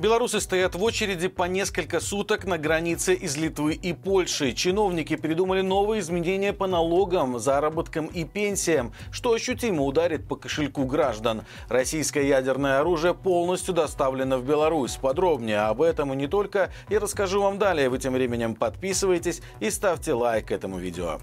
Белорусы стоят в очереди по несколько суток на границе из Литвы и Польши. Чиновники придумали новые изменения по налогам, заработкам и пенсиям, что ощутимо ударит по кошельку граждан. Российское ядерное оружие полностью доставлено в Беларусь. Подробнее об этом и не только я расскажу вам далее. Вы тем временем подписывайтесь и ставьте лайк этому видео.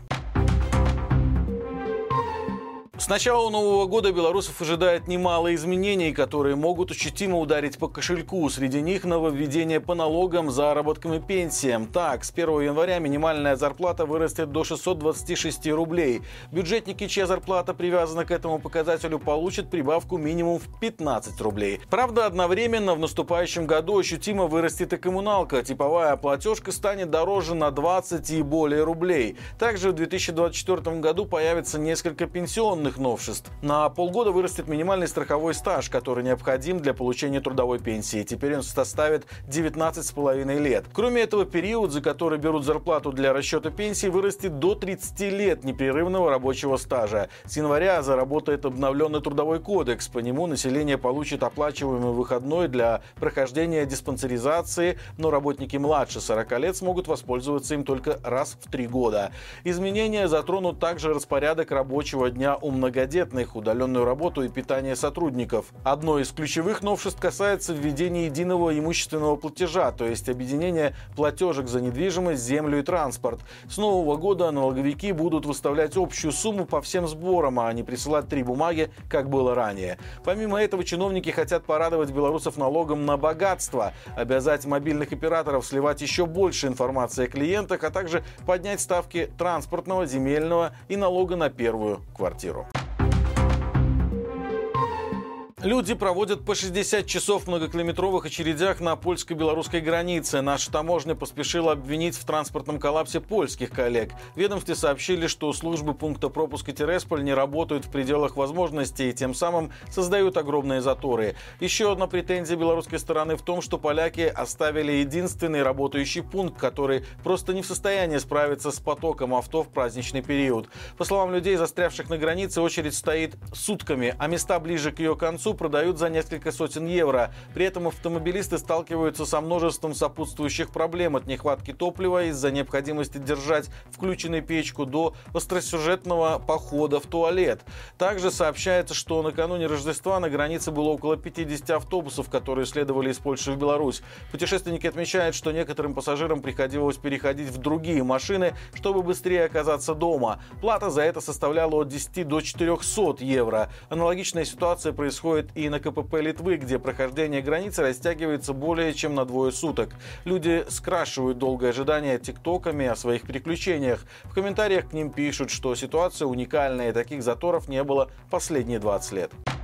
С начала Нового года белорусов ожидает немало изменений, которые могут ощутимо ударить по кошельку. Среди них нововведение по налогам, заработкам и пенсиям. Так, с 1 января минимальная зарплата вырастет до 626 рублей. Бюджетники, чья зарплата привязана к этому показателю, получат прибавку минимум в 15 рублей. Правда, одновременно в наступающем году ощутимо вырастет и коммуналка. Типовая платежка станет дороже на 20 и более рублей. Также в 2024 году появится несколько пенсионных главных новшеств. На полгода вырастет минимальный страховой стаж, который необходим для получения трудовой пенсии. Теперь он составит 19,5 лет. Кроме этого, период, за который берут зарплату для расчета пенсии, вырастет до 30 лет непрерывного рабочего стажа. С января заработает обновленный трудовой кодекс. По нему население получит оплачиваемый выходной для прохождения диспансеризации, но работники младше 40 лет смогут воспользоваться им только раз в три года. Изменения затронут также распорядок рабочего дня у многодетных, удаленную работу и питание сотрудников. Одно из ключевых новшеств касается введения единого имущественного платежа, то есть объединения платежек за недвижимость, землю и транспорт. С нового года налоговики будут выставлять общую сумму по всем сборам, а не присылать три бумаги, как было ранее. Помимо этого, чиновники хотят порадовать белорусов налогом на богатство, обязать мобильных операторов сливать еще больше информации о клиентах, а также поднять ставки транспортного, земельного и налога на первую квартиру. Люди проводят по 60 часов в многокилометровых очередях на польско-белорусской границе. Наша таможня поспешила обвинить в транспортном коллапсе польских коллег. Ведомстве сообщили, что службы пункта пропуска Тересполь не работают в пределах возможностей и тем самым создают огромные заторы. Еще одна претензия белорусской стороны в том, что поляки оставили единственный работающий пункт, который просто не в состоянии справиться с потоком авто в праздничный период. По словам людей, застрявших на границе, очередь стоит сутками, а места ближе к ее концу продают за несколько сотен евро. При этом автомобилисты сталкиваются со множеством сопутствующих проблем от нехватки топлива из-за необходимости держать включенной печку до остросюжетного похода в туалет. Также сообщается, что накануне Рождества на границе было около 50 автобусов, которые следовали из Польши в Беларусь. Путешественники отмечают, что некоторым пассажирам приходилось переходить в другие машины, чтобы быстрее оказаться дома. Плата за это составляла от 10 до 400 евро. Аналогичная ситуация происходит происходит и на КПП Литвы, где прохождение границы растягивается более чем на двое суток. Люди скрашивают долгое ожидание тиктоками о своих приключениях. В комментариях к ним пишут, что ситуация уникальная и таких заторов не было последние 20 лет.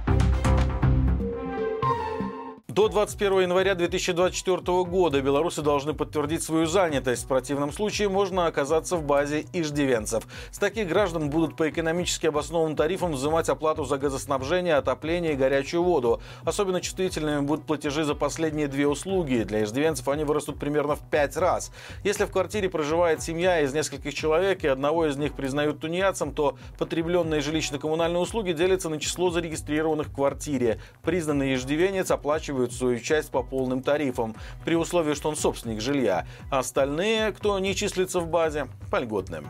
До 21 января 2024 года белорусы должны подтвердить свою занятость. В противном случае можно оказаться в базе иждивенцев. С таких граждан будут по экономически обоснованным тарифам взимать оплату за газоснабжение, отопление и горячую воду. Особенно чувствительными будут платежи за последние две услуги. Для иждивенцев они вырастут примерно в пять раз. Если в квартире проживает семья из нескольких человек и одного из них признают тунеядцем, то потребленные жилищно-коммунальные услуги делятся на число зарегистрированных в квартире. Признанный иждивенец оплачивает оплачивают свою часть по полным тарифам, при условии, что он собственник жилья. А остальные, кто не числится в базе, по льготным.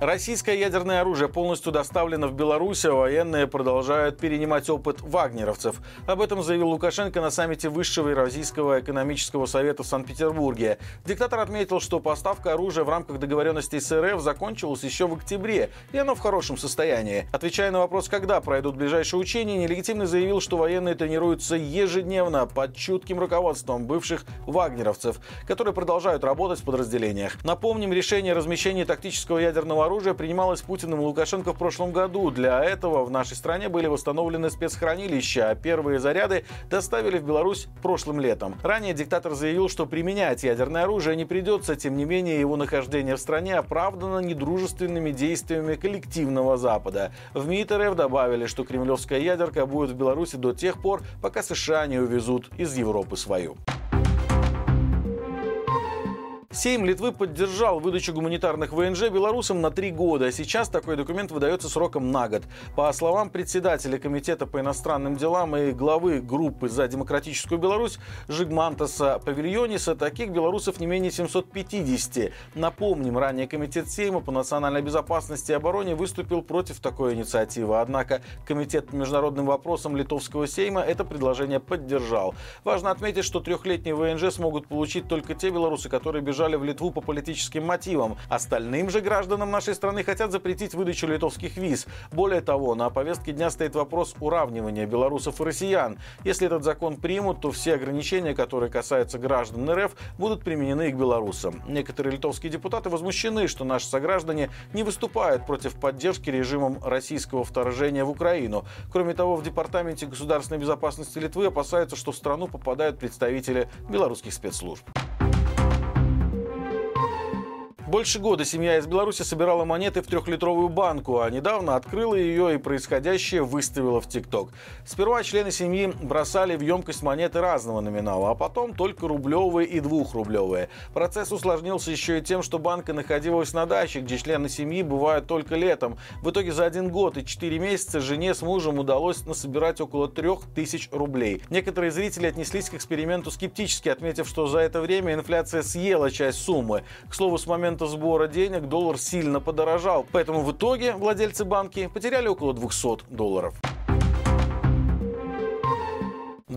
Российское ядерное оружие полностью доставлено в Беларусь, а военные продолжают перенимать опыт вагнеровцев. Об этом заявил Лукашенко на саммите Высшего Евразийского экономического совета в Санкт-Петербурге. Диктатор отметил, что поставка оружия в рамках договоренностей с РФ закончилась еще в октябре, и оно в хорошем состоянии. Отвечая на вопрос, когда пройдут ближайшие учения, нелегитимно заявил, что военные тренируются ежедневно под чутким руководством бывших вагнеровцев, которые продолжают работать в подразделениях. Напомним, решение о размещении тактического ядерного оружие принималось Путиным и Лукашенко в прошлом году. Для этого в нашей стране были восстановлены спецхранилища, а первые заряды доставили в Беларусь прошлым летом. Ранее диктатор заявил, что применять ядерное оружие не придется, тем не менее его нахождение в стране оправдано недружественными действиями коллективного Запада. В МИД РФ добавили, что кремлевская ядерка будет в Беларуси до тех пор, пока США не увезут из Европы свою. Сейм Литвы поддержал выдачу гуманитарных ВНЖ белорусам на три года. Сейчас такой документ выдается сроком на год. По словам председателя Комитета по иностранным делам и главы группы за демократическую Беларусь Жигмантаса Павильониса, таких белорусов не менее 750. Напомним, ранее Комитет Сейма по национальной безопасности и обороне выступил против такой инициативы. Однако Комитет по международным вопросам Литовского Сейма это предложение поддержал. Важно отметить, что трехлетний ВНЖ смогут получить только те белорусы, которые бежали бежали в Литву по политическим мотивам. Остальным же гражданам нашей страны хотят запретить выдачу литовских виз. Более того, на повестке дня стоит вопрос уравнивания белорусов и россиян. Если этот закон примут, то все ограничения, которые касаются граждан РФ, будут применены и к белорусам. Некоторые литовские депутаты возмущены, что наши сограждане не выступают против поддержки режимом российского вторжения в Украину. Кроме того, в Департаменте государственной безопасности Литвы опасаются, что в страну попадают представители белорусских спецслужб. Больше года семья из Беларуси собирала монеты в трехлитровую банку, а недавно открыла ее и происходящее выставила в ТикТок. Сперва члены семьи бросали в емкость монеты разного номинала, а потом только рублевые и двухрублевые. Процесс усложнился еще и тем, что банка находилась на даче, где члены семьи бывают только летом. В итоге за один год и четыре месяца жене с мужем удалось насобирать около трех тысяч рублей. Некоторые зрители отнеслись к эксперименту скептически, отметив, что за это время инфляция съела часть суммы. К слову, с момента момента сбора денег доллар сильно подорожал, поэтому в итоге владельцы банки потеряли около 200 долларов.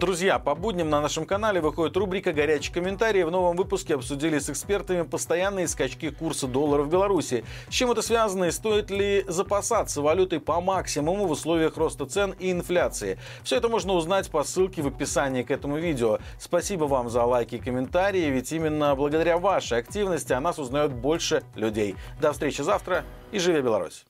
Друзья, по будням на нашем канале выходит рубрика «Горячие комментарии». В новом выпуске обсудили с экспертами постоянные скачки курса доллара в Беларуси. С чем это связано и стоит ли запасаться валютой по максимуму в условиях роста цен и инфляции? Все это можно узнать по ссылке в описании к этому видео. Спасибо вам за лайки и комментарии, ведь именно благодаря вашей активности о нас узнают больше людей. До встречи завтра и живи Беларусь!